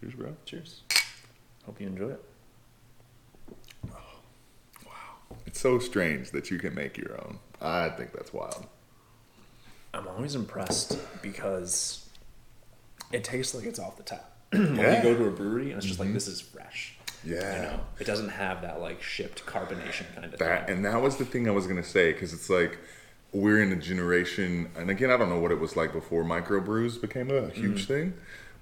Cheers, bro. Cheers. Hope you enjoy it. Wow. It's so strange that you can make your own. I think that's wild. I'm always impressed because it tastes like it's off the tap. when Yeah. you go to a brewery and it's just like this is fresh. Yeah. You know, it doesn't have that like shipped carbonation kind of That thing. and that was the thing I was gonna say because it's like we're in a generation, and again, I don't know what it was like before microbrews became a huge Mm-hmm. thing,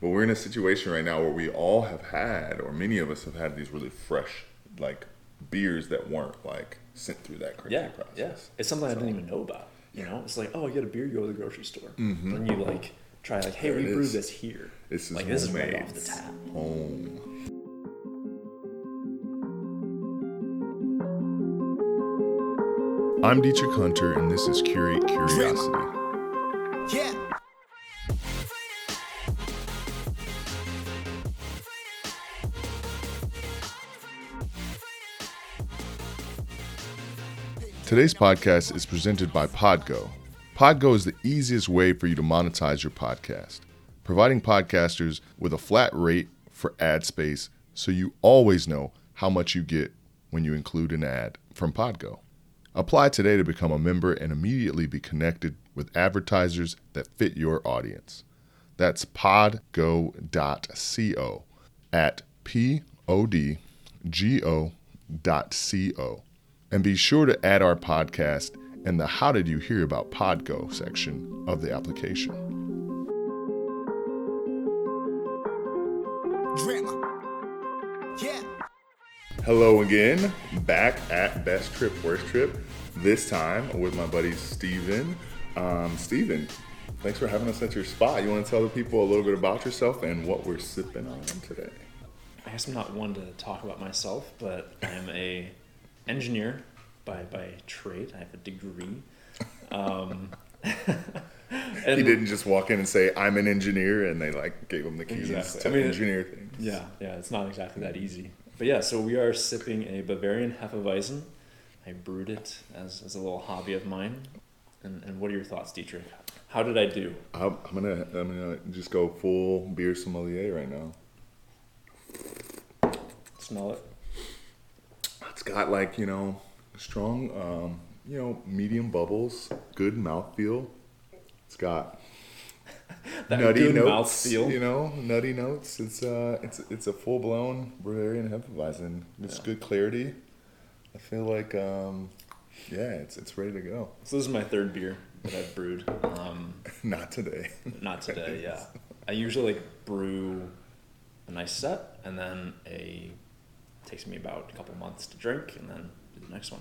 but we're in a situation right now where we all have had, or many of us have had these really fresh, like beers that weren't like sent through that crazy Yeah, process. yeah. It's something I didn't even know about. You know, it's like, oh, you get a beer, you go to the grocery store. Mm-hmm. Then you like try like, hey, There we it brewed this here. This is like this homemade. is right off the tap. Home. I'm Dietrich Hunter, and this is Curate Curiosity. Yeah. Today's podcast is presented by Podgo. Podgo is the easiest way for you to monetize your podcast, providing podcasters with a flat rate for ad space so you always know how much you get when you include an ad from Podgo. Apply today to become a member and immediately be connected with advertisers that fit your audience. That's podgo.co at p o d g o dot co. And be sure to add our podcast in the How Did You Hear About Podgo section of the application. Yeah. Hello again, back at Best Trip, Worst Trip, this time with my buddy Steven. Um, Steven, thanks for having us at your spot. You want to tell the people a little bit about yourself and what we're sipping on today? I guess I'm not one to talk about myself, but I'm a engineer by by trade. I have a degree. Um, He didn't just walk in and say, I'm an engineer, and they like gave him the keys Exactly. to I mean, engineer things. Yeah, yeah, it's not exactly that easy. But yeah, so we are sipping a Bavarian Hefeweizen. I brewed it as, as a little hobby of mine. And, and what are your thoughts, Dietrich? How did I do? I'm, I'm gonna I'm gonna just go full beer sommelier right now. Smell it? Got like you know strong um, you know medium bubbles, good mouthfeel. It's got That nutty good notes, mouthfeel. you know, nutty notes. It's uh, it's it's a full blown Bavarian Hefeweizen. It's Yeah. good clarity. I feel like um, yeah, it's it's ready to go. So this is my third beer that I've brewed. Um, Not today. not today, yeah. I usually like brew a nice set and then a takes me about a couple months to drink and then do the next one.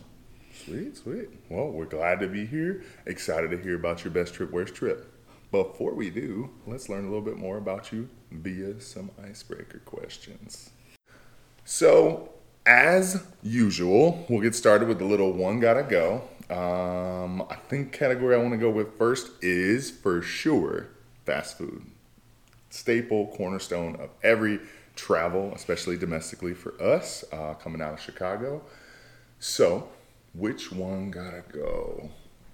Sweet, sweet. Well, we're glad to be here. Excited to hear about your best trip, worst trip. Before we do, let's learn a little bit more about you via some icebreaker questions. So, as usual, we'll get started with the little one gotta go. Um, I think category I want to go with first is for sure fast food. Staple cornerstone of every travel, especially domestically for us uh, coming out of Chicago. So, which one gotta go?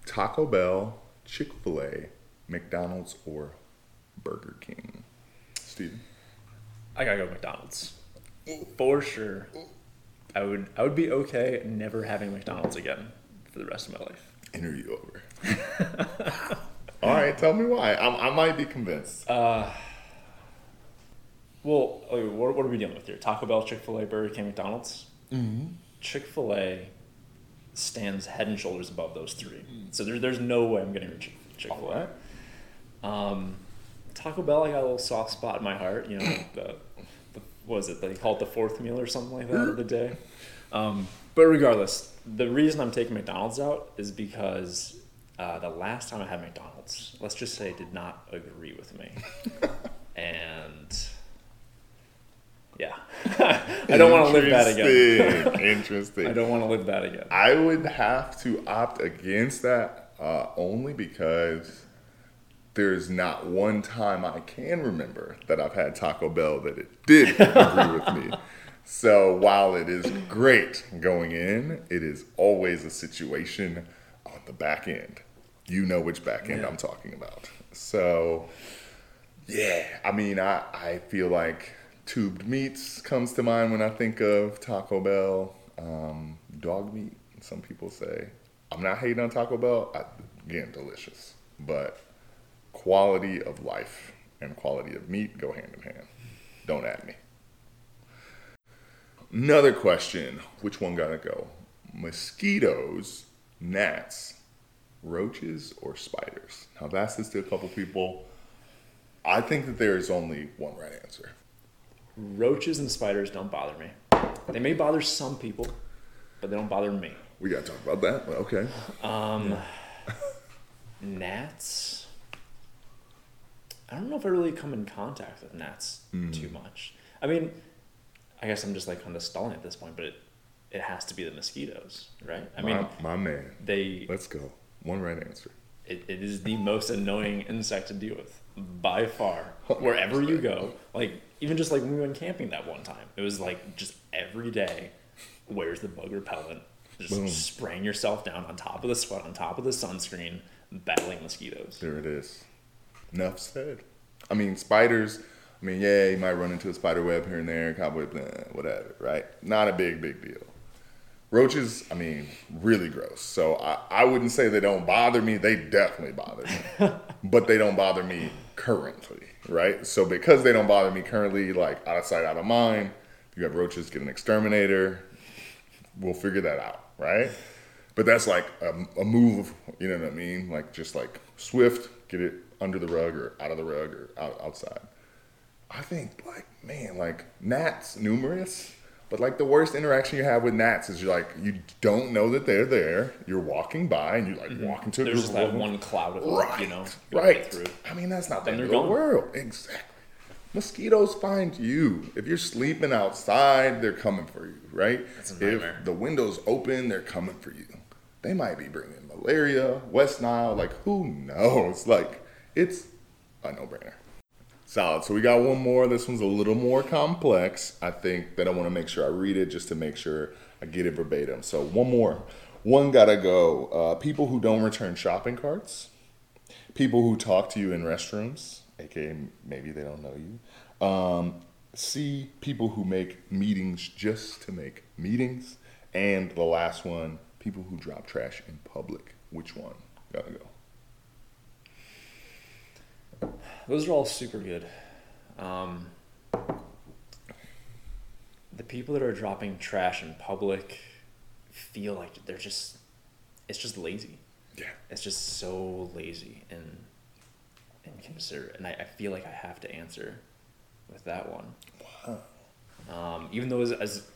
Taco Bell, Chick fil A, McDonald's, or Burger King? Steven? I gotta go McDonald's. For sure. I would I would be okay never having McDonald's again for the rest of my life. Interview over. All right, tell me why. I, I might be convinced. Well, okay, what, what are we dealing with here? Taco Bell, Chick Fil A, Burger King, McDonald's. Mm-hmm. Chick Fil A stands head and shoulders above those three. So there, there's no way I'm getting rid of Chick Fil All right. A. Um, Taco Bell, I got a little soft spot in my heart. You know, the, the what is it? They call it the fourth meal or something like that of the day. Um, but regardless, the reason I'm taking McDonald's out is because uh, the last time I had McDonald's, let's just say, did not agree with me, and yeah, I don't want to live that again. Interesting. I don't want to live that again. I would have to opt against that uh, only because there's not one time I can remember that I've had Taco Bell that it did agree with me. So while it is great going in, it is always a situation on the back end. You know which back end Yeah. I'm talking about. So yeah, I mean, I, I feel like tubed meats comes to mind when I think of Taco Bell. Um, dog meat, some people say. I'm not hating on Taco Bell. I, again, delicious, but quality of life and quality of meat go hand in hand. Don't at me. Another question: Which one gotta go? Mosquitoes, gnats, roaches, or spiders? Now, I've asked this to a couple people. I think that there is only one right answer. Roaches and spiders don't bother me. They may bother some people, but they don't bother me. We gotta talk about that. Okay. Um, gnats. I don't know if I really come in contact with gnats Hmm. too much. I mean, I guess I'm just like kind of stalling at this point, but it, it has to be the mosquitoes, right? I mean, my, my man. they Let's go. One right answer. it, it is the most annoying insect to deal with by far wherever you go like even just like when we went camping that one time it was like just every day where's the bug repellent just Boom. spraying yourself down on top of the sweat on top of the sunscreen battling mosquitoes There it is. Enough said. I mean, spiders. I mean, yeah, you might run into a spider web here and there, cobweb, eh, whatever, right? Not a big, big deal. Roaches, I mean, really gross. So I, I wouldn't say they don't bother me. They definitely bother me. but they don't bother me currently, right? So because they don't bother me currently, like out of sight, out of mind, if you have roaches, get an exterminator. We'll figure that out, right? But that's like a, a move, you know what I mean? Like just like swift, get it under the rug or out of the rug or out, outside. I think like man, like gnats numerous, but like the worst interaction you have with gnats is you're like you don't know that they're there. You're walking by and you like mm-hmm. walk into a there's just that one cloud of Right, you know right. I mean, that's not the end of the world. Exactly. Mosquitoes find you. If you're sleeping outside, they're coming for you, right? That's a if the window's open, they're coming for you. They might be bringing malaria, West Nile, like who knows? Like it's a no-brainer. Solid. So we got one more. This one's a little more complex. I think that I want to make sure I read it just to make sure I get it verbatim. So one more. One gotta go. Uh, people who don't return shopping carts. People who talk to you in restrooms, aka maybe they don't know you. Um, C. People who make meetings just to make meetings. And the last one, people who drop trash in public. Which one gotta go? Those are all super good. Um, the people that are dropping trash in public feel like they're just, it's just lazy. Yeah. It's just so lazy and inconsiderate. And I, I feel like I have to answer with that one. Um, even though as, as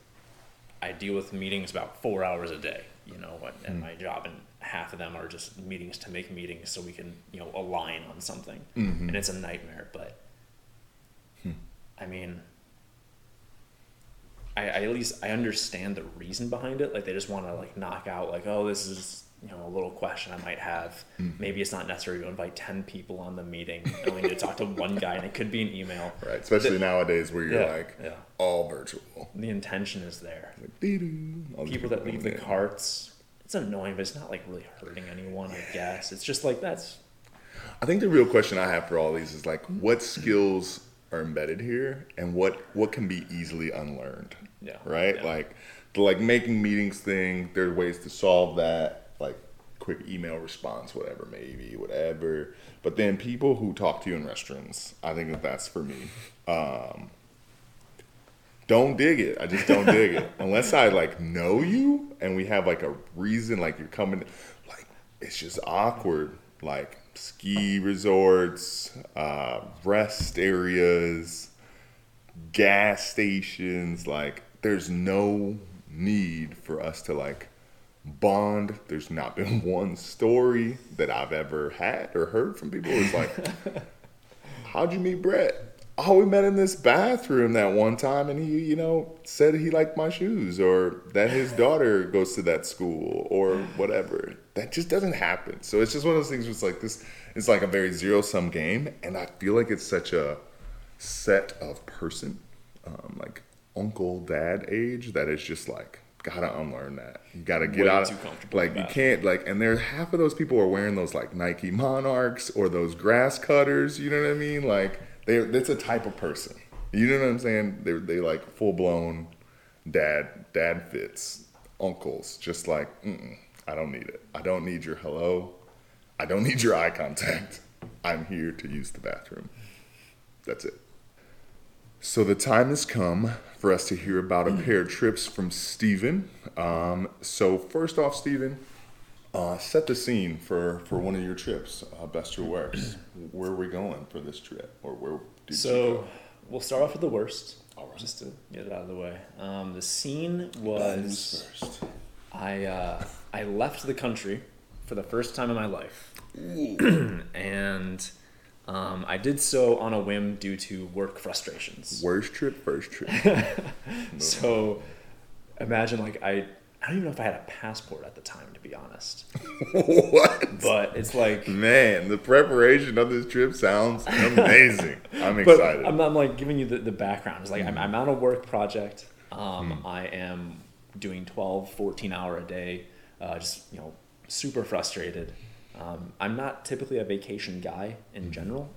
I deal with meetings about four hours a day, you know, at, at my job, and half of them are just meetings to make meetings so we can, you know, align on something. Mm-hmm. And it's a nightmare, but hmm. I mean, I, I at least I understand the reason behind it. Like they just want to like knock out like, oh, this is you know a little question I might have. Mm-hmm. Maybe it's not necessary to invite ten people on the meeting. I only need to talk to one guy, and it could be an email. Right. Especially nowadays where you're Yeah, like yeah. all virtual. The intention is there. Like, dee-doo, all these People that leave the carts, it's annoying, but it's not like really hurting anyone. I guess it's just like that's I think the real question I have for all these is like, what skills are embedded here, and what what can be easily unlearned? Yeah. Right. Yeah. Like the like making meetings thing. There are ways to solve that. Like quick email response, whatever, maybe whatever. But then people who talk to you in restrooms, I think that that's for me. Um, don't dig it. I just don't dig it unless I like know you and we have like a reason. Like you're coming, like it's just awkward. Like ski resorts, uh, rest areas, gas stations. Like there's no need for us to like bond. There's not been one story that I've ever had or heard from people. It's like, how'd you meet Brett? Oh, we met in this bathroom that one time, and he, you know, said he liked my shoes, or that his daughter goes to that school, or whatever. That just doesn't happen. So it's just one of those things. Where it's like this. It's like a very zero sum game, and I feel like it's such a set of person, um, like uncle, dad age, that it's just like gotta unlearn that. You gotta get Way out. too comfortable like you can't like, and there's half of those people are wearing those like Nike Monarchs or those grass cutters. You know what I mean? Like they, it's a type of person. You know what I'm saying? They they like full blown dad dad fits uncles. Just like I don't need it. I don't need your hello. I don't need your eye contact. I'm here to use the bathroom. That's it. So the time has come for us to hear about a pair of trips from Steven. Um, so first off, Steven, uh, set the scene for, for one of your trips, uh, best or worst. Where are we going for this trip, or where did you So go? we'll start off with the worst, All right. just to get it out of the way. Um, the scene was first. I uh, I left the country for the first time in my life, and um, I did so on a whim due to work frustrations. Worst trip, first trip. So imagine like I I don't even know if I had a passport at the time to be honest, what? but it's like. Man, the preparation of this trip sounds amazing. I'm But excited. I'm, I'm like giving you the, the background. It's like I'm, I'm on a work project. Um, I am doing 12, 14 hour a day, uh, just, you know, super frustrated. Um, I'm not typically a vacation guy in general.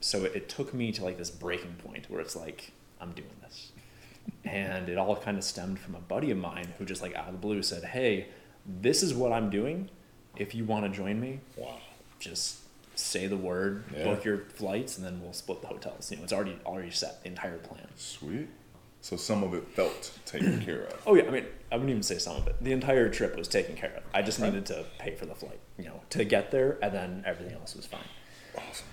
So it, it took me to like this breaking point where it's like, I'm doing this. And it all kind of stemmed from a buddy of mine who just like out of the blue said, Hey, this is what I'm doing. If you want to join me, wow. just say the word, Yeah. book your flights, and then we'll split the hotels. You know, it's already already set, the entire plan. Sweet. So some of it felt taken care of. Oh yeah, I mean, I wouldn't even say some of it. The entire trip was taken care of. I just Right. needed to pay for the flight, you know, to get there, and then everything else was fine. Awesome.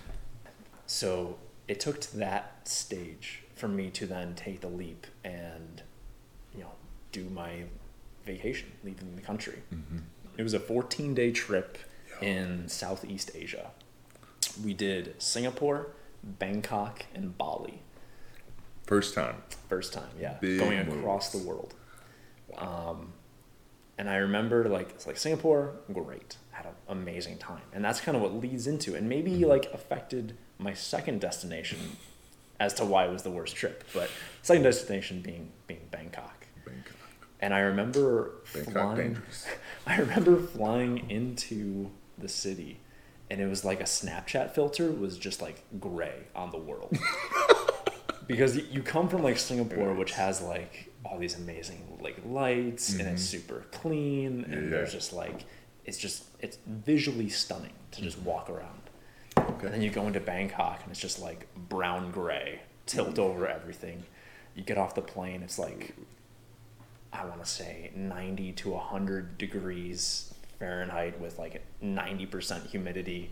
So it took to that stage for me to then take the leap and, you know, do my vacation, leaving the country. It was a 14 day trip in Southeast Asia. We did Singapore, Bangkok, and Bali. First time. First time, yeah, Big going across the world. Um, and I remember like it's like Singapore, great, had an amazing time, and that's kind of what leads into, and maybe Mm-hmm. like affected my second destination as to why it was the worst trip. But second destination being being Bangkok, Bangkok. and I remember Bangkok flying. dangerous. I remember flying into the city, and it was like a Snapchat filter was just like gray on the world. because you come from like Singapore, which has like all these amazing like lights and it's super clean, and Mm-hmm. Yeah. there's just like it's just it's visually stunning to just walk around. Okay. And then you go into Bangkok and it's just like brown gray, tilt over everything. You get off the plane, it's like I want to say 90 to 100 degrees Fahrenheit with like 90% humidity.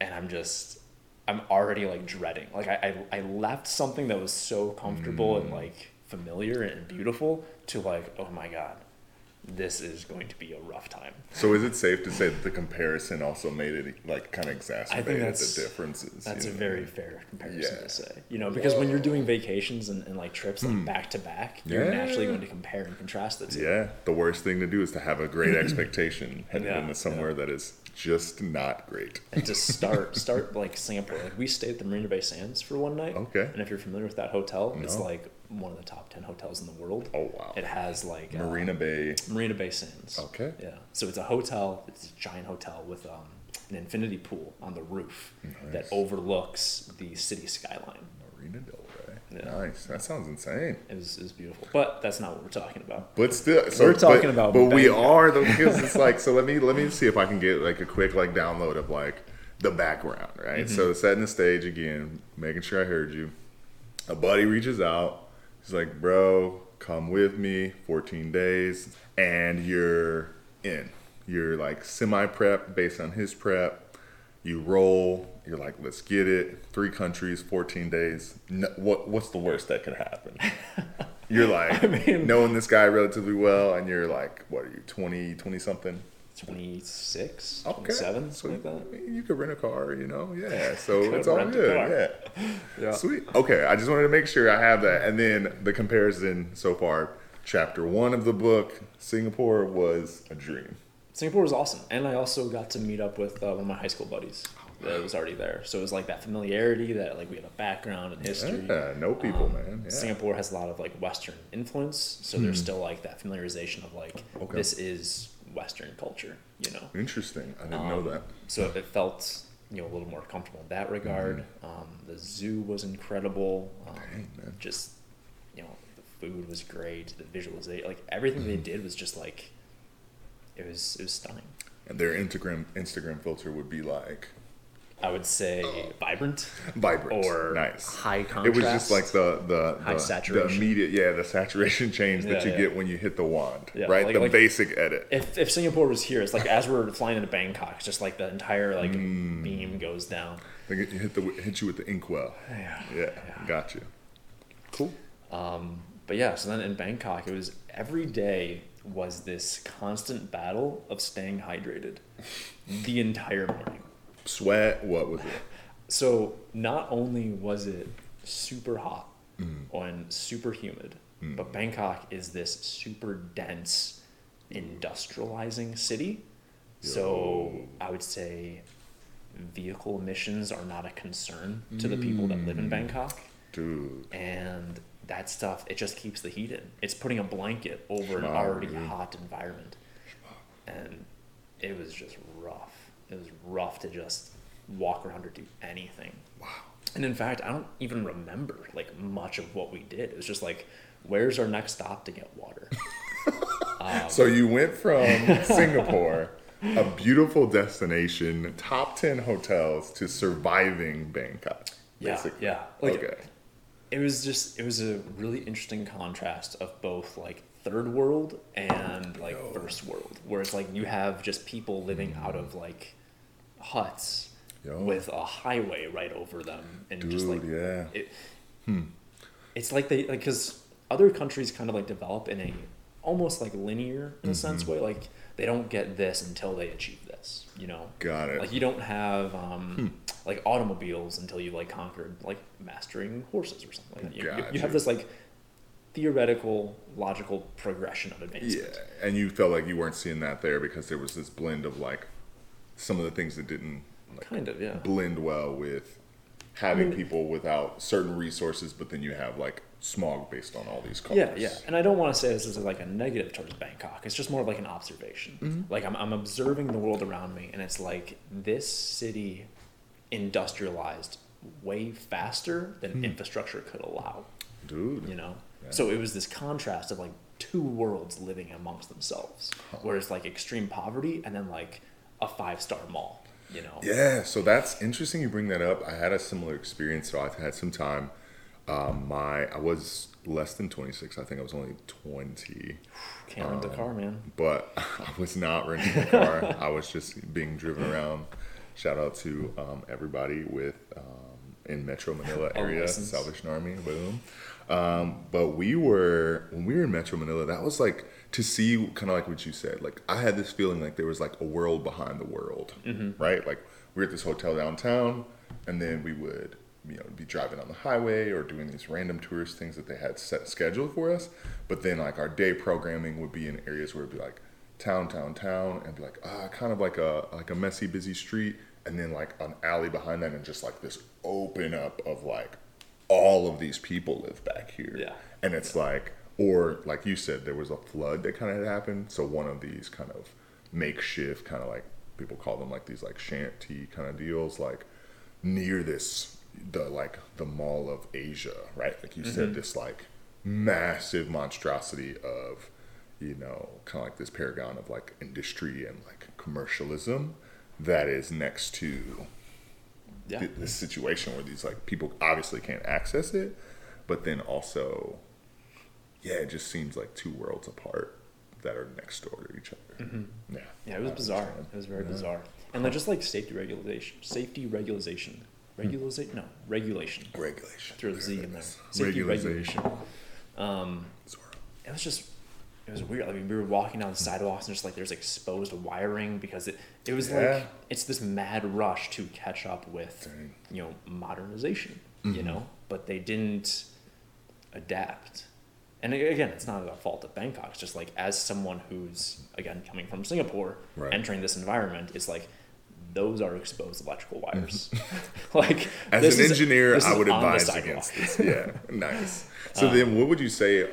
And I'm just, I'm already like dreading. Like I, I, I left something that was so comfortable and mm. like familiar and beautiful to like, oh my God, this is going to be a rough time. So is it safe to say that the comparison also made it like kind of exacerbated the differences? That's a know? very fair comparison Yeah. to say. You know, because when you're doing vacations and, and like trips like hmm. back to back, you're Yeah. naturally going to compare and contrast the two. Yeah, the worst thing to do is to have a great expectation headed Yeah, into somewhere that is just not great. and to start start like Singapore. Like we stayed at the Marina Bay Sands for one night. Okay. And if you're familiar with that hotel, it's like one of the top ten hotels in the world. Oh wow. It has like uh, Marina Bay. Marina Bay Sands. Okay. Yeah. So it's a hotel. It's a giant hotel with um, an infinity pool on the roof that overlooks the city skyline. Marina Del. Yeah. Nice. That sounds insane. It was, it was beautiful, but that's not what we're talking about. But still, so, We're talking but, about But we are though, because it's like. So let me let me see if I can get like a quick like download of like the background, right? Mm-hmm. So setting the stage again, making sure I heard you. A buddy reaches out. He's like, "Bro, come with me. 14 days, and you're in. You're like semi prep based on his prep. You roll. You're like, let's get it. Three countries, 14 days. No, what what's the worst that could happen? You're like I mean- knowing this guy relatively well, and you're like, what are you, 20, 20 something? 26, Okay. 27, So something like that. you could rent a car, you know? Yeah. So it's all good. Yeah. Yeah. Sweet. Okay. I just wanted to make sure I have that. And then the comparison so far chapter one of the book, Singapore was a dream. Singapore was awesome, and I also got to meet up with uh, one of my high school buddies that was already there. So it was like that familiarity that like we have a background and history. Yeah. Know people, Um, man. Yeah. Hmm. Singapore has a lot of like Western influence, so there's still like that familiarization of like Okay. this is Western culture, you know. Interesting. I didn't know Um, that. So it felt you know a little more comfortable in that regard. Um, the zoo was incredible. Um, Dang, just you know the food was great. The visualization, like everything they did was just like it was it was stunning. And their Instagram Instagram filter would be like I would say vibrant vibrant or nice. high contrast. It was just like the the, High the, saturation. the immediate yeah the saturation change that Yeah, you yeah. get when you hit the wand Yeah, right like- the like- basic edit if if Singapore was here, it's like as we're flying into Bangkok, it's just like the entire like Mm. beam goes down. They you hit the hit you with the inkwell Yeah. yeah, got you cool Um, but yeah, so then in Bangkok, it was every day was this constant battle of staying hydrated the entire morning. Sweat? What was it? So not only was it super hot mm. and super humid, mm. but Bangkok is this super dense industrializing city. So I would say vehicle emissions are not a concern to the people that live in mm. Bangkok. dude. And that stuff it just keeps the heat in. It's putting a blanket over an already dude. hot environment. And it was just rough it was rough to just walk around or do anything. Wow. And in fact i don't even remember like much of what we did. It was just like where's our next stop to get water? Um, so you went from Singapore a beautiful destination top 10 hotels to surviving Bangkok Yeah, basically. yeah. Like- okay. it was just it was a really interesting contrast of both like third world and like first world where it's like you have just people living out of like huts Yo. with a highway right over them and just like yeah. it, it's like they like because other countries kind of like develop in a almost like linear in a sense Mm-hmm. way like they don't get this until they achieve this you know Got it. Hmm. like you don't have um like automobiles until you like conquered like mastering horses or something like you, you- you have this like theoretical logical progression of advancement Yeah, and you felt like you weren't seeing that there because there was this blend of like some of the things that didn't like, kind of yeah blend well with having mean- people without certain resources, but then you have like smog based on all these cars. Yeah, yeah. And I don't want to say this is like a negative towards Bangkok. It's just more of like an observation. Mm-hmm. Like I'm, I'm observing the world around me, and it's like this city industrialized way faster than Hmm. infrastructure could allow. dude. You know. Yeah. So it was this contrast of like two worlds living amongst themselves, whereas like extreme poverty and then like a five star mall. You know. Yeah, so that's interesting. You bring that up. I had a similar experience. So I've had some time. Um, my I was less than 26. I think I was only 20. Can't rent a Um, car, man. but I was not renting a car. I was just being driven around. Shout out to um, everybody with um, in Metro Manila area. Salvation Army, boom. Um, but we were when we were in Metro Manila. That was like to see kind of like what you said. Like I had this feeling like there was like a world behind the world, right? Like we're at this hotel downtown, and then we would you know be driving on the highway or doing these random tourist things that they had set scheduled for us. But then like our day programming would be in areas where it'd be like town, town, town, and be like ah, kind of like a like a messy, busy street, and then like an alley behind that, and just like this open up of like all of these people live back here. Yeah. And it's like, or like you said, there was a flood that kind of had happened. So one of these kind of makeshift, kind of like people call them like these like shanty kind of deals, like near this, the like the Mall of Asia, right? Like you said, mm-hmm. this like massive monstrosity of, you know, kind of like this paragon of like industry and like commercialism that is next to Yeah. th- this situation where these like people obviously can't access it, but then also, yeah, it just seems like two worlds apart that are next door to each other. Yeah, Yeah, it was bizarre. understand. It was very Yeah. bizarre. And then just like safety regulation, safety regulation, Hmm. regulation, no regulation. Regulation. Throw the Z in there. Safety Regulation. regulation. Um, it was just, it was weird. I mean, we were walking down the sidewalks and just like there's exposed wiring because it, it was Yeah. like it's this mad rush to catch up with, Dang. you know, modernization. Mm-hmm. You know, but they didn't adapt. And again, it's not a fault of Bangkok. It's just like as someone who's again coming from Singapore, Right. entering this environment, it's like those are exposed electrical wires. like Mm-hmm. As this an is- engineer, this I would advise against this. Yeah, nice. So then, what would you say uh,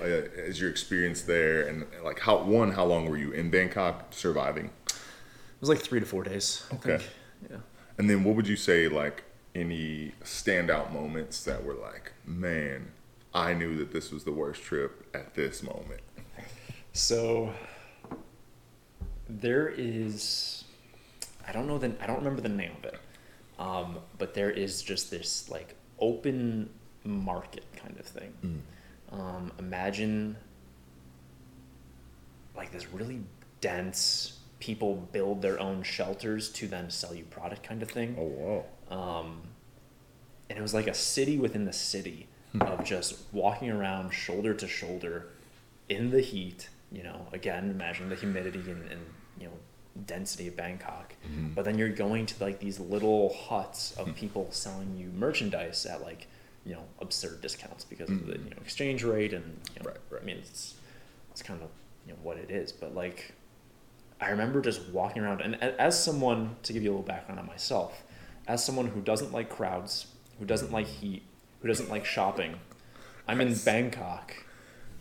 is your experience there, and like how one, how long were you in Bangkok surviving? It was like three to four days. I Okay. think. Yeah. And then what would you say like any standout moments that were like, man, I knew that this was the worst trip at this moment. So there is, I don't know the, I don't remember the name of it, um, but there is just this like open market kind of thing. Um, imagine like this really dense people build their own shelters to then sell you product kind of thing Oh wow. um, and it was like a city within the city of just walking around shoulder to shoulder in the heat. You know, again, imagine the humidity and, and you know density of Bangkok. Mm-hmm. But then you're going to like these little huts of people selling you merchandise at like you know absurd discounts because of the mm-hmm. you know exchange rate and you know, Right, right. I mean it's it's kind of you know what it is. But like I remember just walking around, and as someone to give you a little background on myself, as someone who doesn't like crowds, who doesn't like mm-hmm. heat, who doesn't like shopping, I'm in Bangkok,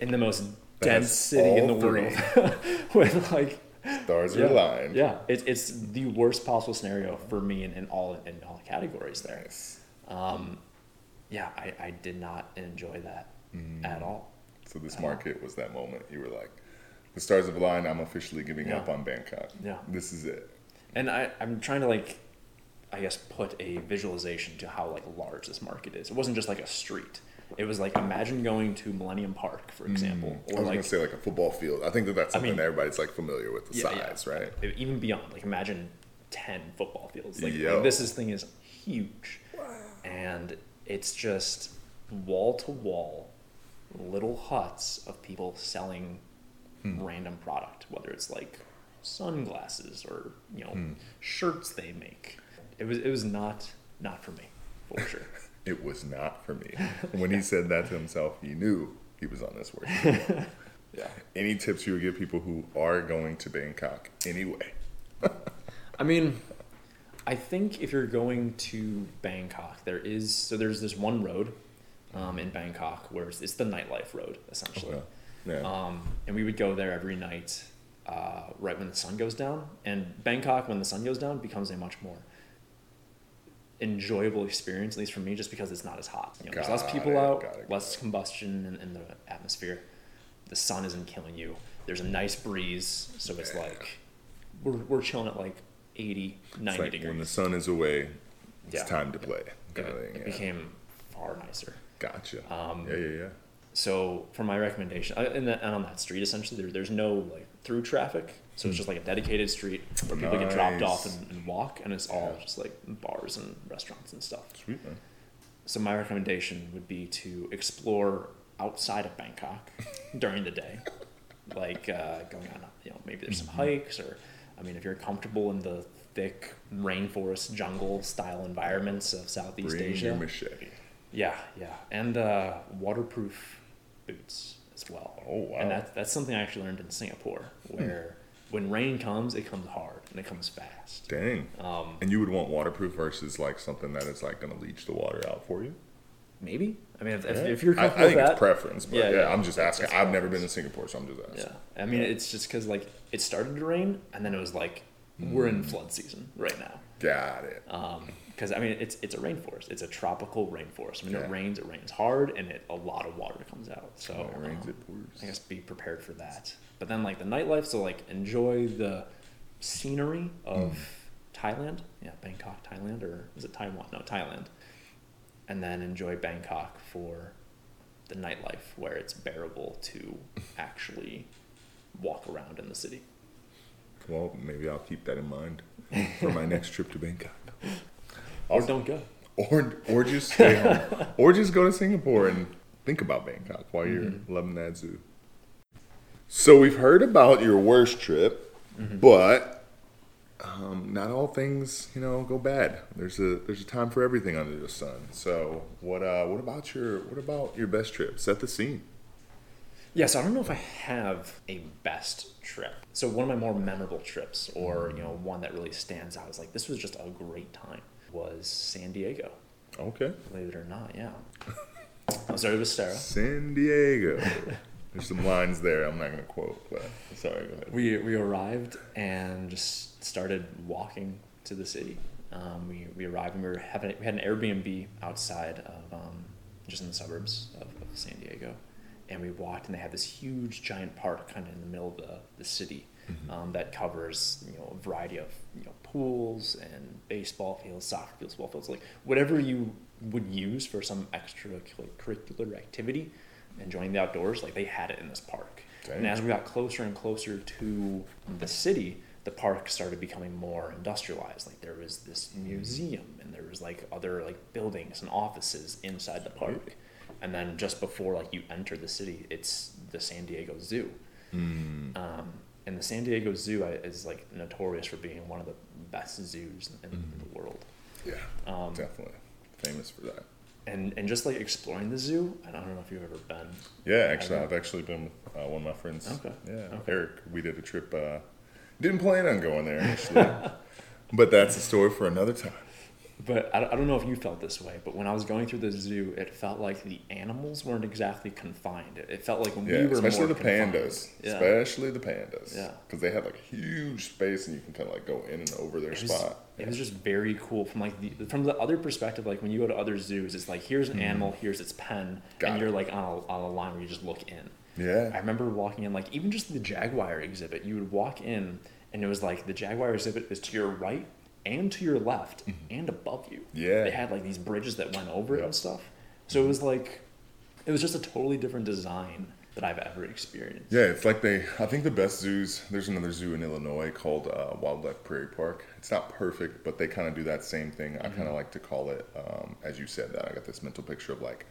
in the most dense city in the world, with like Stars yeah, are aligned. yeah, it's it's the worst possible scenario for me in, in all in all categories there. Nice. Um, yeah, I, I did not enjoy that Mm. at all. So this market was that moment. You were like, the stars have aligned. I'm officially giving Yeah. up on Bangkok. Yeah. This is it. And I, I'm trying to like, I guess, put a visualization to how like large this market is. It wasn't just like a street. It was like imagine going to Millennium Park, for mm. example, I or was like gonna say like a football field. I think that that's I something mean- that everybody's like familiar with the Yeah, yeah. size, right? even beyond. Like imagine ten football fields. Like, like, this is thing is huge, and it's just wall to wall, little huts of people selling hmm. random product, whether it's like sunglasses or you know hmm. shirts they make. It was it was not not for me for sure. It was not for me. when he said that to himself, he knew he was on this work. yeah. Any tips you would give people who are going to Bangkok anyway? I mean, I think if you're going to Bangkok, there is so there's this one road um, in Bangkok where it's, it's the nightlife road essentially, Yeah. um, and we would go there every night uh, right when the sun goes down. And Bangkok, when the sun goes down, becomes a much more enjoyable experience, at least for me, just because it's not as hot. You know, there's less people it, out, got it, got less combustion in, in the atmosphere. The sun isn't killing you. There's a nice breeze, so it's Yeah. like we're, we're chilling at like 80, 90 It's like degrees. when the sun is away, it's Yeah. time to play. Yeah, it became far nicer. Gotcha. Um, yeah, yeah, yeah. So for my recommendation, and, and on that street, essentially, there, there's no like through traffic, so it's just like a dedicated street where people get dropped off and, and walk, and it's all Yeah. just like bars and restaurants and stuff. Sweet man. So my recommendation would be to explore outside of Bangkok during the day, like uh, going on, you know, maybe there's some Mm-hmm. hikes, or I mean, if you're comfortable in the thick rainforest jungle style environments of Southeast Bring Asia, your machete. yeah, yeah, and uh, waterproof boots as well. Oh, wow. Hmm. And that's that's something I actually learned in Singapore, where when rain comes, it comes hard and it comes fast. Dang. Um, And you would want waterproof versus like something that is like going to leach the water out for you? maybe. I mean, if, if, Yeah. if you're I, I think with it's that, preference, but Yeah, yeah, yeah. I'm just asking. I've never been to Singapore, so I'm just asking. yeah. I mean, it's just because like it started to rain and then it was like we're Hmm. in flood season right now. Got it. Because I mean, it's it's a rainforest. It's a tropical rainforest. I mean, Yeah. it rains, it rains hard, and it a lot of water comes out. So When it rains, um, it pours. I guess be prepared for that. But then like the nightlife, so like enjoy the scenery of Mm. Thailand. Yeah, Bangkok, Thailand, or is it Taiwan? No, Thailand. And then enjoy Bangkok for the nightlife, where it's bearable to actually walk around in the city. Well, maybe I'll keep that in mind for my next trip to Bangkok. Or don't go. Or or just stay home, or just go to Singapore and think about Bangkok while you're Mm-hmm. loving that zoo. So we've heard about your worst trip, Mm-hmm. but um, not all things you know go bad. There's a there's a time for everything under the sun. So what uh what about your what about your best trip? Set the scene. Yeah, so I don't know if I have a best trip. So one of my more memorable trips, or you know, one that really stands out, is like this was just a great time. Was San Diego? Okay, Believe it or not, yeah. I started with Sarah. San Diego. There's some lines there I'm not gonna quote, but sorry. Go ahead. We we arrived and just started walking to the city, Um, we, we arrived and we were having we had an Airbnb outside of um, just in the suburbs of, of San Diego, and we walked and they had this huge giant park kind of in the middle of the, the city um, that covers you know a variety of you know pools and baseball fields, soccer fields, football fields, like whatever you would use for some extracurricular activity, enjoying the outdoors. Like they had it in this park, Dang. and as we got closer and closer to the city, the park started becoming more industrialized. Like there was this museum and there was like other like buildings and offices inside the park. And then just before like you enter the city, it's the San Diego Zoo. Um, and the San Diego Zoo is like notorious for being one of the best zoos in, in the world. Yeah, Um, definitely famous for that. And and just like exploring the zoo, I don't know if you've ever been. Yeah, actually, I've actually been with uh, one of my friends. Okay. Yeah, Okay. Eric. We did a trip. Uh, didn't plan on going there actually, but that's a story for another time. But I, I don't know if you felt this way, but when I was going through the zoo, it felt like the animals weren't exactly confined. It, it felt like Yeah, we were especially more the confined. pandas. Yeah. Especially the pandas. Yeah. because they had like a huge space, and you can kind of like go in and over their It was, spot. it was just very cool from like the from the other perspective. Like when you go to other zoos, it's like here's an animal, mm. here's its pen. Got and it. you're like on a, on a line where you just look in. Yeah. I remember walking in, like even just the jaguar exhibit. You would walk in, and it was like the jaguar exhibit is to your right and to your left and above you. Mm-hmm. Yeah. they had like these bridges that went over it and stuff. So it was like, it was just a totally different design that I've ever experienced. Yeah, it's like they. I think the best zoos. There's another zoo in Illinois called uh, Wildlife Prairie Park. It's not perfect, but they kind of do that same thing. I Mm-hmm. kind of like to call it, um, as you said, that I got this mental picture of like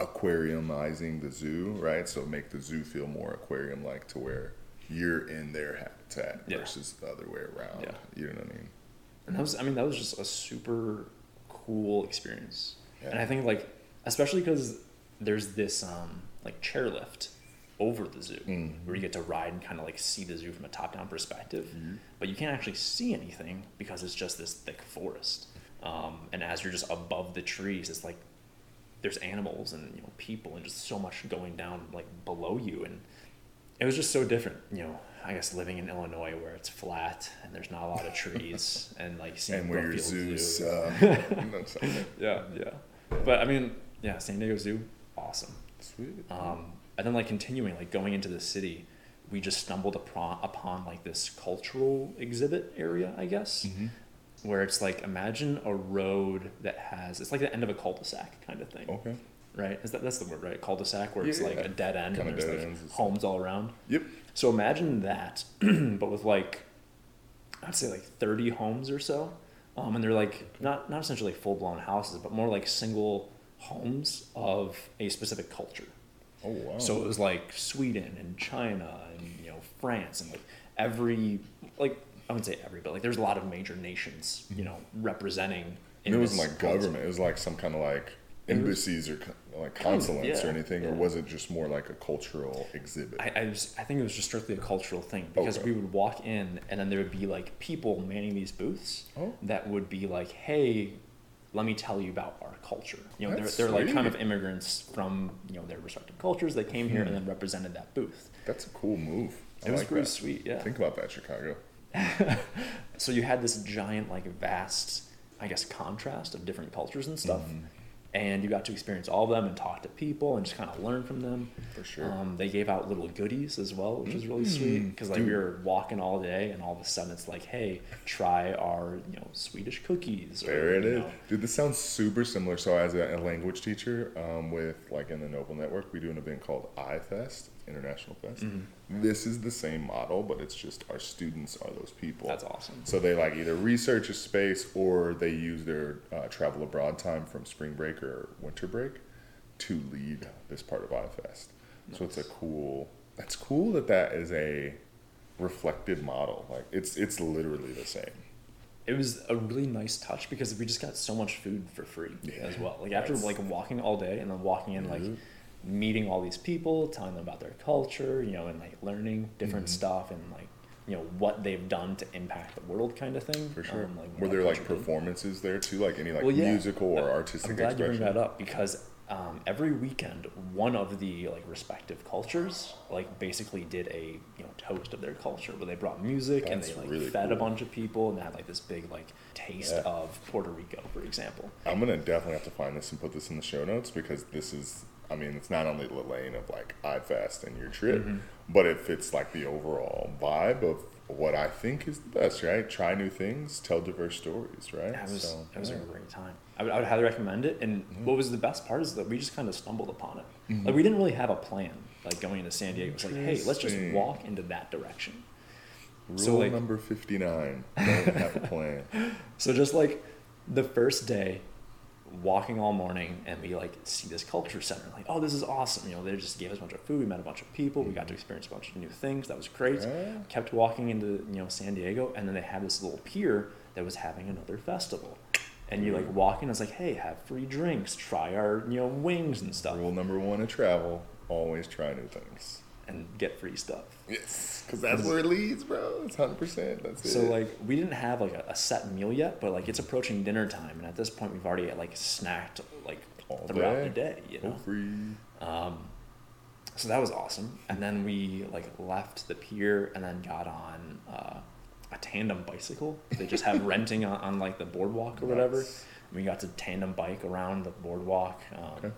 aquariumizing the zoo, right? So make the zoo feel more aquarium-like to where you're in their habitat Yeah. versus the other way around. Yeah. You know what I mean? And that was, I mean, that was just a super cool experience. Yeah. And I think, like, especially because there's this, um, like, chairlift over the zoo Mhm. where you get to ride and kind of, like, see the zoo from a top down perspective. Mm-hmm. But you can't actually see anything because it's just this thick forest. Um, and as you're just above the trees, it's like there's animals and, you know, people and just so much going down, like, below you. And it was just so different, you know. I guess living in Illinois where it's flat and there's not a lot of trees and like seeing And where your zoos. Zoo. Uh, yeah, yeah. But I mean, yeah, San Diego Zoo, awesome. Sweet. Um, and then like continuing, like going into the city, we just stumbled upon, upon like this cultural exhibit area, I guess, Mhm. where it's like imagine a road that has it's like the end of a cul-de-sac kind of thing, Okay. right? Is that that's the word, right? Cul-de-sac where it's like Yeah. a dead end Kinda and there's like ends and stuff. homes all around. Yep. So imagine that, but with like, I'd say like 30 homes or so. Um, and they're like, not, not essentially full blown houses, but more like single homes of a specific culture. Oh wow. So it was like Sweden and China and, you know, France and like every, like, I wouldn't say every, but like there's a lot of major nations, you know, representing. It wasn't like government. It was like some kind of like embassies or like consulates or yeah, anything, or was it just more like a cultural exhibit? I, I, was, I think it was just strictly a cultural thing because Okay. we would walk in and then there would be like people manning these booths Oh. that would be like, hey, let me tell you about our culture. You know, they're, they're like kind of immigrants from you know their respective cultures. They came here and then represented that booth. That's a cool move. I It was like pretty that. sweet, yeah. Think about that, Chicago. So you had this giant, like vast, I guess, contrast of different cultures and stuff. Mm-hmm. And you got to experience all of them and talk to people and just kind of learn from them. For sure. Um, they gave out little goodies as well, which was really sweet because like we Mm, were walking all day and all of a sudden it's like, hey, try our you know Swedish cookies. or, There it you is, know, dude. This sounds super similar. So, as a, a language teacher, um, with like in the Noble Network, we do an event called iFest, International Fest. Mm-hmm. This is the same model, but it's just our students are those people. That's awesome. So they like either research a space or they use their uh, travel abroad time from spring break or winter break to lead this part of iFest. So it's a cool. That's cool that that is a reflected model. Like it's it's literally the same. It was a really nice touch because we just got so much food for free Yeah, as well. Like after that's- like walking all day and then walking in like meeting all these people, telling them about their culture, you know, and like learning different Mm-hmm. stuff and like you know what they've done to impact the world kind of thing. For sure. Um, like Were there like culture did. performances there too, like any like well, yeah. musical or artistic I'm glad expression? you bring that up because um, every weekend, one of the like respective cultures like basically did a you know toast of their culture where they brought music and they like really fed a bunch of people and they had like this big like taste Yeah. of Puerto Rico, for example. I'm gonna definitely have to find this and put this in the show notes because this is, I mean, it's not only the lane of like iFest and your trip, Mm-hmm. but it fits like the overall vibe of what I think is the best, right? Try new things, tell diverse stories, right? It was So, it was yeah. a great time. I would, I would highly recommend it. And what was the best part is that we just kind of stumbled upon it. Mm-hmm. Like we didn't really have a plan. Like going into San Diego, it's like, hey, let's just walk into that direction. Rule So, like- number 59 don't have a plan. So just like the first day, walking all morning, and we like see this culture center. Like, oh, this is awesome. You know, they just gave us a bunch of food. We met a bunch of people. We got to mm. experience a bunch of new things. That was great. Kept walking into you know San Diego, and then they had this little pier that was having another festival. And you like mm. walk in, it's like, hey, have free drinks, try our you know wings and stuff, Rule number one of travel always try new things. And get free stuff. Yes, because that's where it leads, bro. It's 100%. That's it. So like we didn't have like a, a set meal yet, but like it's approaching dinner time, and at this point we've already like snacked like All throughout day. the day, you know. Free. So that was awesome. And then we like left the pier and then got on uh, a tandem bicycle. They just have renting on, on like the boardwalk or whatever. Nice. We got to tandem bike around the boardwalk. Um, Okay.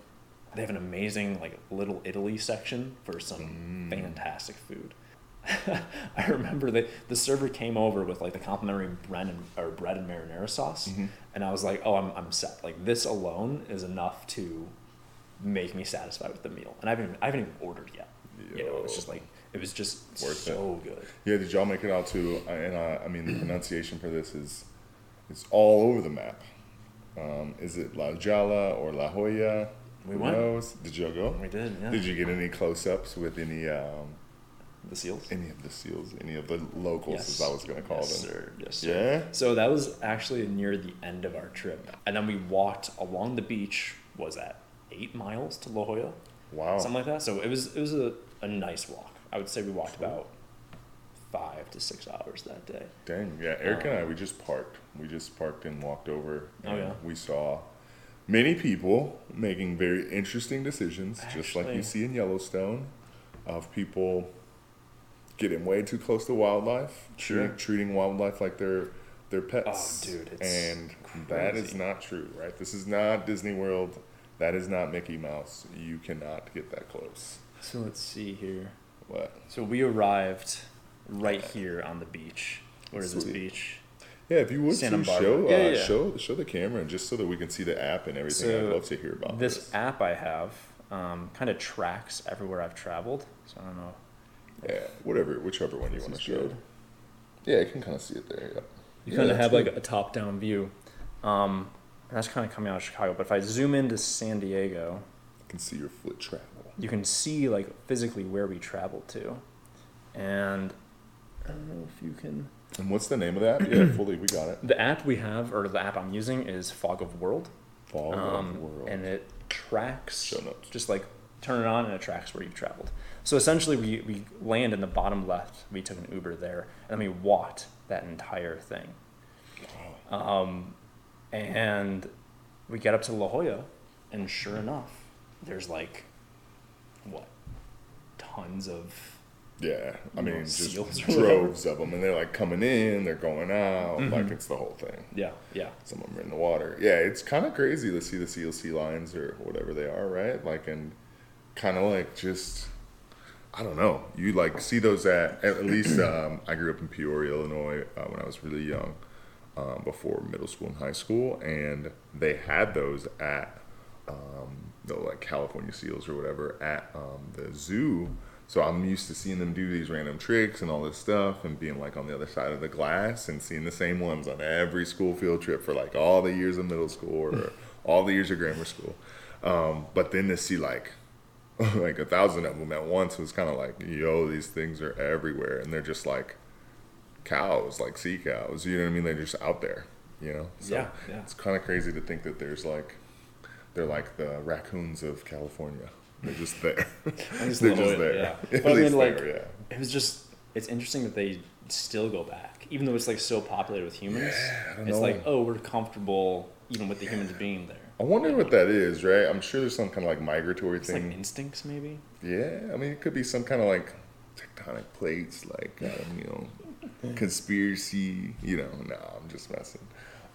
They have an amazing like little Italy section for some Mm. fantastic food. I remember that the server came over with like the complimentary bread and or bread and marinara sauce, Mm-hmm. and I was like, "Oh, I'm I'm set. Like this alone is enough to make me satisfied with the meal." And I haven't even, I haven't even ordered yet. You know, it's just like it was just Worth it. so good. Yeah, did y'all make it out to? uh, And uh, I mean, the pronunciation for this is it's all over the map. Um, is it La Jala or La Jolla? We went. knows? Did y'all go? We did, yeah. Did you get any close-ups with any um, The seals. any of the seals, any of the locals, as I was going to call yes, them? Sir. Yes, sir. Yeah. So that was actually near the end of our trip, and then we walked along the beach. Was that eight miles to La Jolla? Wow. something like that. So it was it was a, a nice walk. I would say we walked about five to six hours that day. Dang, yeah. Eric and I, we just parked. We just parked and walked over. Oh, and yeah? We saw many people making very interesting decisions, just like you see in Yellowstone, of people getting way too close to wildlife, Sure. treating, treating wildlife like they're their pets. Oh, dude, it's and that is not true, right? This is not Disney World. That is not Mickey Mouse. You cannot get that close. So let's see here. What? So we arrived right here on the beach. Where is this beach? Yeah, if you would Santa to show uh, Yeah, yeah, yeah. show show the camera and just so that we can see the app and everything. I'd love to hear about this this. app I have um, kind of tracks everywhere I've traveled. So I don't know. Yeah, whatever, whichever one you want to show. good. Yeah, you can kind of see it there. Yeah. You Yeah, kind of that's have like a top down view. Um, and that's kind of coming out of Chicago. But if I zoom into San Diego, You can see your foot travel. you can see like physically where we traveled to. And I don't know if you can. And what's the name of that? Yeah, fully, we got it. The app we have, or the app I'm using, is Fog of World. Fog um, of World. and it tracks Show notes. just like turn it on and it tracks where you've traveled so essentially we, we land in the bottom left we took an uber there and then we walked that entire thing um, and we get up to la jolla and sure enough there's like what tons of yeah, I mean, just droves of them, and they're like coming in, they're going out, Mm-hmm. like it's the whole thing. yeah yeah Some of them are in the water. Yeah, it's kind of crazy to see the seal sea lions or whatever they are, right? Like, and kind of like just, I don't know. You like see those at at least. Um, I grew up in Peoria, Illinois, uh, when I was really young, um, before middle school and high school, and they had those at um, the like California seals or whatever at um, the zoo. So I'm used to seeing them do these random tricks and all this stuff, and being like on the other side of the glass and seeing the same ones on every school field trip for like all the years of middle school or all the years of grammar school. Um, but then to see like like a thousand of them at once was kind of like, yo, these things are everywhere, and they're just like cows, like sea cows. You know what I mean? They're just out there. You know? So Yeah, yeah. It's kind of crazy to think that there's like they're like the raccoons of California. They're just there. Least they're just Jolla, there. yeah. But I mean, like, there, yeah. it was just it's interesting that they still go back even though it's like so populated with humans Yeah, it's know. like oh we're comfortable even with the humans being there I wonder what that is, right? I'm sure there's some kind of like migratory It's like thing. instincts, maybe. yeah, I mean, it could be some kind of like tectonic plates, like um, you know, conspiracy. You know, no, I'm just messing.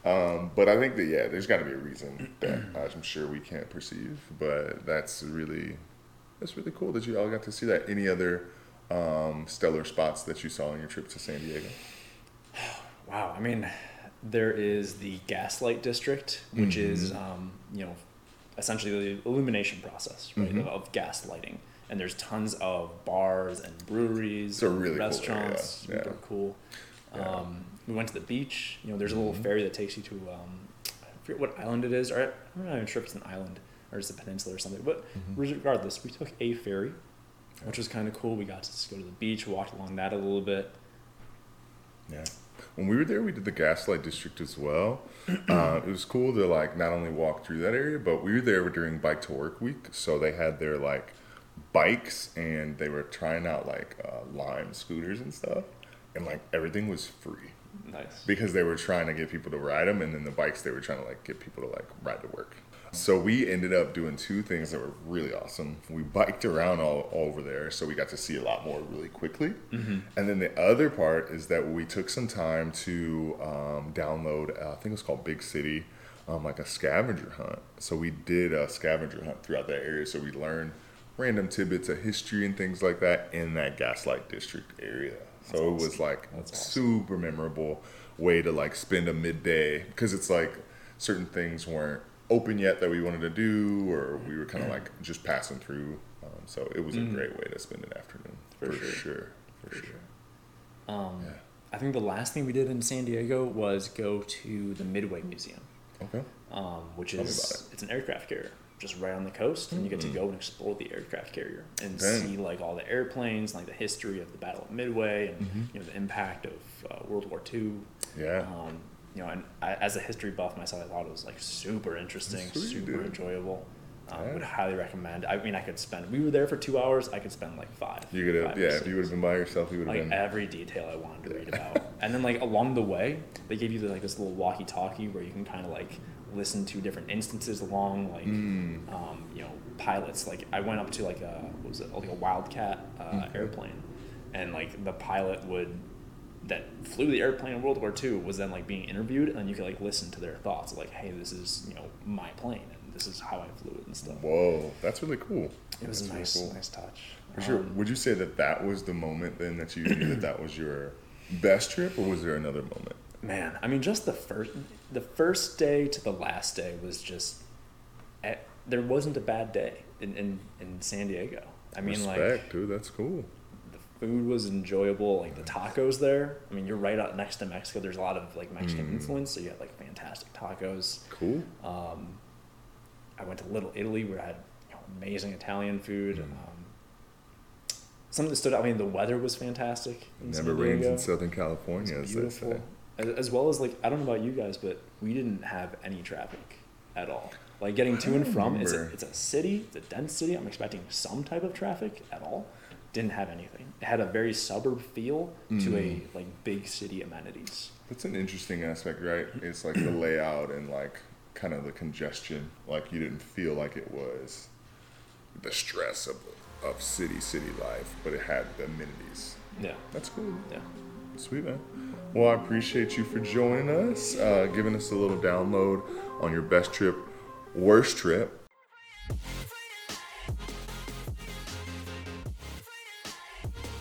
Um, but I think that yeah, there's got to be a reason that I'm sure we can't perceive. But that's really that's really cool that you all got to see that. Any other um, stellar spots that you saw on your trip to San Diego? Wow. I mean, there is the Gaslight District, which is, um, you know, essentially the illumination process, right, of, of gas lighting. And there's tons of bars and breweries, it's a really cool restaurants, area, super yeah. cool. Um, we went to the beach. You know, there's a Mm-hmm. little ferry that takes you to, um, I forget what island it is, or I'm not even sure if it's an island or it's a peninsula or something. But Mm-hmm. regardless, we took a ferry, which was kind of cool. We got to just go to the beach, walked along that a little bit. Yeah. When we were there, we did the Gaslight District as well. Uh, it was cool to like not only walk through that area, but we were there during Bike to Work Week, so they had their like bikes and they were trying out like uh, Lime scooters and stuff, and like everything was free Nice. because they were trying to get people to ride them, and then the bikes they were trying to like get people to like ride to work. So we ended up doing two things that were really awesome. We biked around all, all over there, so we got to see a lot more really quickly. And then the other part is that we took some time to um, download. Uh, I think it was called Big City, um, like a scavenger hunt. So we did a scavenger hunt throughout that area. So we learned random tidbits of history and things like that in that Gaslight District area. So it was like awesome. super memorable way to like spend a midday because it's like certain things weren't open yet that we wanted to do or we were kind of like just passing through um, so it was a great way to spend an afternoon For for, sure. sure. for sure Um, Yeah. I think the last thing we did in San Diego was go to the Midway Museum, okay um, which Tell is it's an aircraft carrier just right on the coast, and you get to go and explore the aircraft carrier and Dang. see like all the airplanes, like the history of the Battle of Midway, and you know the impact of uh, World War II. yeah Um, you know, and I, as a history buff myself, I thought it was like super interesting, super dude. Enjoyable. Um, Yeah. Would highly recommend. I mean, I could spend. We were there for two hours. I could spend like five. you could have yeah if you would have been by yourself you would have like been every detail I wanted to read about. and then like along the way, they gave you the, like this little walkie-talkie where you can kind of like listen to different instances along like Mm. um, you know pilots. Like I went up to like a what was it like a Wildcat uh, Mm-hmm. airplane, and like the pilot would that flew the airplane in World War II was then like being interviewed, and then you could like listen to their thoughts like, hey, this is you know my plane, this is how I flew it and stuff. whoa that's really cool It was That's a really nice, cool. nice touch. for sure Um, would you say that that was the moment then that you knew that that was your best trip or was there another moment Man, I mean, just the first, the first day to the last day was just, eh, there wasn't a bad day in, in, in San Diego. I mean, like dude that's cool the food was enjoyable, like the tacos there. I mean, you're right out next to Mexico. There's a lot of like Mexican Mm. influence, so you have like fantastic tacos. cool Um, I went to Little Italy where I had you know, amazing Italian food. Mm. Um, something that stood out. I mean, the weather was fantastic. In never San rains in southern california It's beautiful. As, as well as like I don't know about you guys, but we didn't have any traffic at all. Like getting to and from, it's a, it's a city, it's a dense city. I'm expecting some type of traffic at all. Didn't have anything. It had a very suburb feel to a Mm. like big city amenities. That's an interesting aspect, right? It's like the layout and like kind of the congestion. Like you didn't feel like it was the stress of of city city life, but it had the amenities. Yeah, That's cool. yeah. Sweet man. Well, I appreciate you for joining us, uh, giving us a little download on your best trip, worst trip.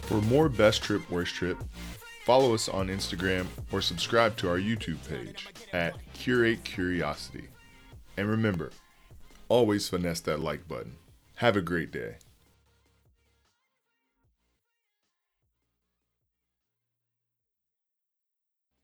For more best trip, worst trip, follow us on Instagram or subscribe to our YouTube page at Curate Curiosity. And remember, always finesse that like button. Have a great day.